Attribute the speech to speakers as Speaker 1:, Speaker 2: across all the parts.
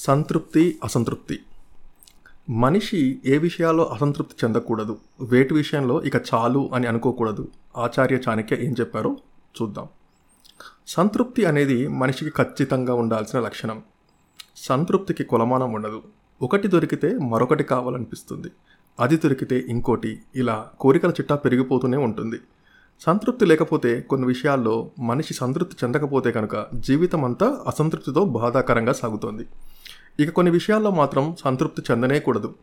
Speaker 1: సంతృప్తి అసంతృప్తి. మనిషి ఏ విషయాల్లో అసంతృప్తి చెందకూడదు? వేటి విషయంలో ఇక చాలు అని అనుకోకూడదు? ఆచార్య చాణక్య ఏం చెప్పారో చూద్దాం. సంతృప్తి అనేది మనిషికి ఖచ్చితంగా ఉండాల్సిన లక్షణం. సంతృప్తికి కొలమానం ఉండదు. ఒకటి దొరికితే మరొకటి కావాలనిపిస్తుంది. అది దొరికితే ఇంకోటి ఇలా కోరికల చిట్టా పెరిగిపోతూనే ఉంటుంది. సంతృప్తి లేకపోతే కొన్ని విషయాల్లో మనిషి సంతృప్తి చెందకపోతే కనుక జీవితం అంతా అసంతృప్తితో బాధాకరంగా సాగుతోంది. ఇక కొన్ని విషయాల్లో మాత్రం సంతృప్తి చెందనేకూడదు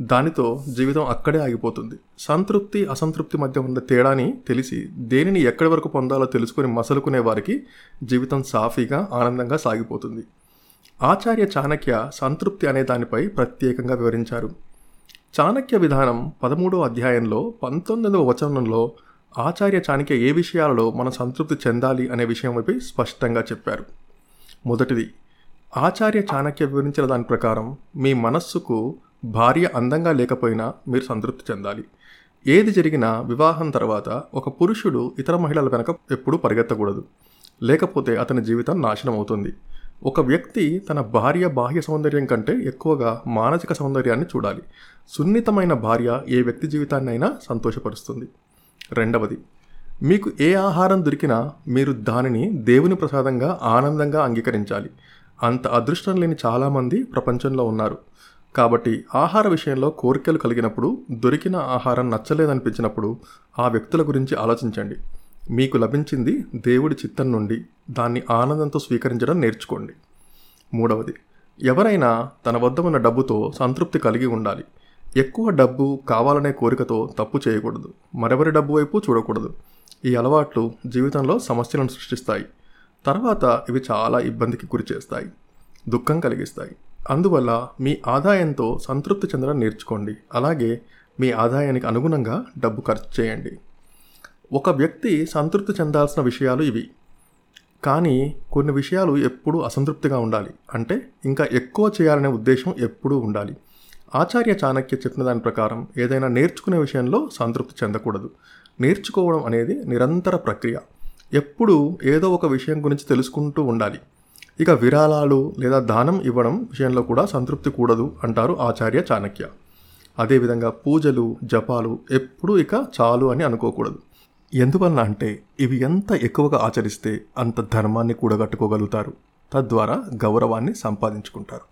Speaker 1: దానితో జీవితం అక్కడే ఆగిపోతుంది. సంతృప్తి అసంతృప్తి మధ్య ఉన్న తేడాని తెలిసి దేనిని ఎక్కడి వరకు పొందాలో తెలుసుకుని మసలుకునే వారికి జీవితం సాఫీగా ఆనందంగా సాగిపోతుంది. ఆచార్య చాణక్య సంతృప్తి అనే దానిపై ప్రత్యేకంగా వివరించారు. చాణక్య విధానం పదమూడో అధ్యాయంలో పంతొమ్మిదవ వచనంలో ఆచార్య చాణక్య ఏ విషయాలలో మనం సంతృప్తి చెందాలి అనే విషయంపై స్పష్టంగా చెప్పారు. మొదటిది ఆచార్య చాణక్య వివరించిన దాని ప్రకారం మీ మనస్సుకు భార్య అందంగా లేకపోయినా మీరు సంతృప్తి చెందాలి. ఏది జరిగినా వివాహం తర్వాత ఒక పురుషుడు ఇతర మహిళల వెనక ఎప్పుడూ పరిగెత్తకూడదు. లేకపోతే అతని జీవితం నాశనం అవుతుంది. ఒక వ్యక్తి తన భార్య బాహ్య సౌందర్యం కంటే ఎక్కువగా మానసిక సౌందర్యాన్ని చూడాలి. సున్నితమైన భార్య ఏ వ్యక్తి జీవితాన్నైనా సంతోషపరుస్తుంది. రెండవది మీకు ఏ ఆహారం దొరికినా మీరు దానిని దేవుని ప్రసాదంగా ఆనందంగా అంగీకరించాలి. అంత అదృష్టం లేని చాలామంది ప్రపంచంలో ఉన్నారు. కాబట్టి ఆహార విషయంలో కోరికలు కలిగినప్పుడు దొరికిన ఆహారం నచ్చలేదనిపించినప్పుడు ఆ వ్యక్తుల గురించి ఆలోచించండి. మీకు లభించింది దేవుడి చిత్తం నుండి దాన్ని ఆనందంతో స్వీకరించడం నేర్చుకోండి. మూడవది ఎవరైనా తన వద్ద ఉన్న డబ్బుతో సంతృప్తి కలిగి ఉండాలి. ఎక్కువ డబ్బు కావాలనే కోరికతో తప్పు చేయకూడదు. మరెవరి డబ్బు వైపు చూడకూడదు. ఈ అలవాట్లు జీవితంలో సమస్యలను సృష్టిస్తాయి. తర్వాత ఇవి చాలా ఇబ్బందికి గురి చేస్తాయి దుఃఖం కలిగిస్తాయి. అందువల్ల మీ ఆదాయంతో సంతృప్తి చెందడం నేర్చుకోండి. అలాగే మీ ఆదాయానికి అనుగుణంగా డబ్బు ఖర్చు చేయండి. ఒక వ్యక్తి సంతృప్తి చెందాల్సిన విషయాలు ఇవి. కానీ కొన్ని విషయాలు ఎప్పుడూ అసంతృప్తిగా ఉండాలి. అంటే ఇంకా ఎక్కువ చేయాలనే ఉద్దేశం ఎప్పుడూ ఉండాలి. ఆచార్య చాణక్య చెప్పిన దాని ప్రకారం ఏదైనా నేర్చుకునే విషయంలో సంతృప్తి చెందకూడదు. నేర్చుకోవడం అనేది నిరంతర ప్రక్రియ. ఎప్పుడూ ఏదో ఒక విషయం గురించి తెలుసుకుంటూ ఉండాలి. ఇక విరాళాలు లేదా దానం ఇవ్వడం విషయంలో కూడా సంతృప్తి కూడదు అంటారు ఆచార్య చాణక్య. అదేవిధంగా పూజలు జపాలు ఎప్పుడూ ఇక చాలు అని అనుకోకూడదు. ఎందువల్ల అంటే ఇవి ఎంత ఎక్కువగా ఆచరిస్తే అంత ధర్మాన్ని కూడగట్టుకోగలుగుతారు. తద్వారా గౌరవాన్ని సంపాదించుకుంటారు.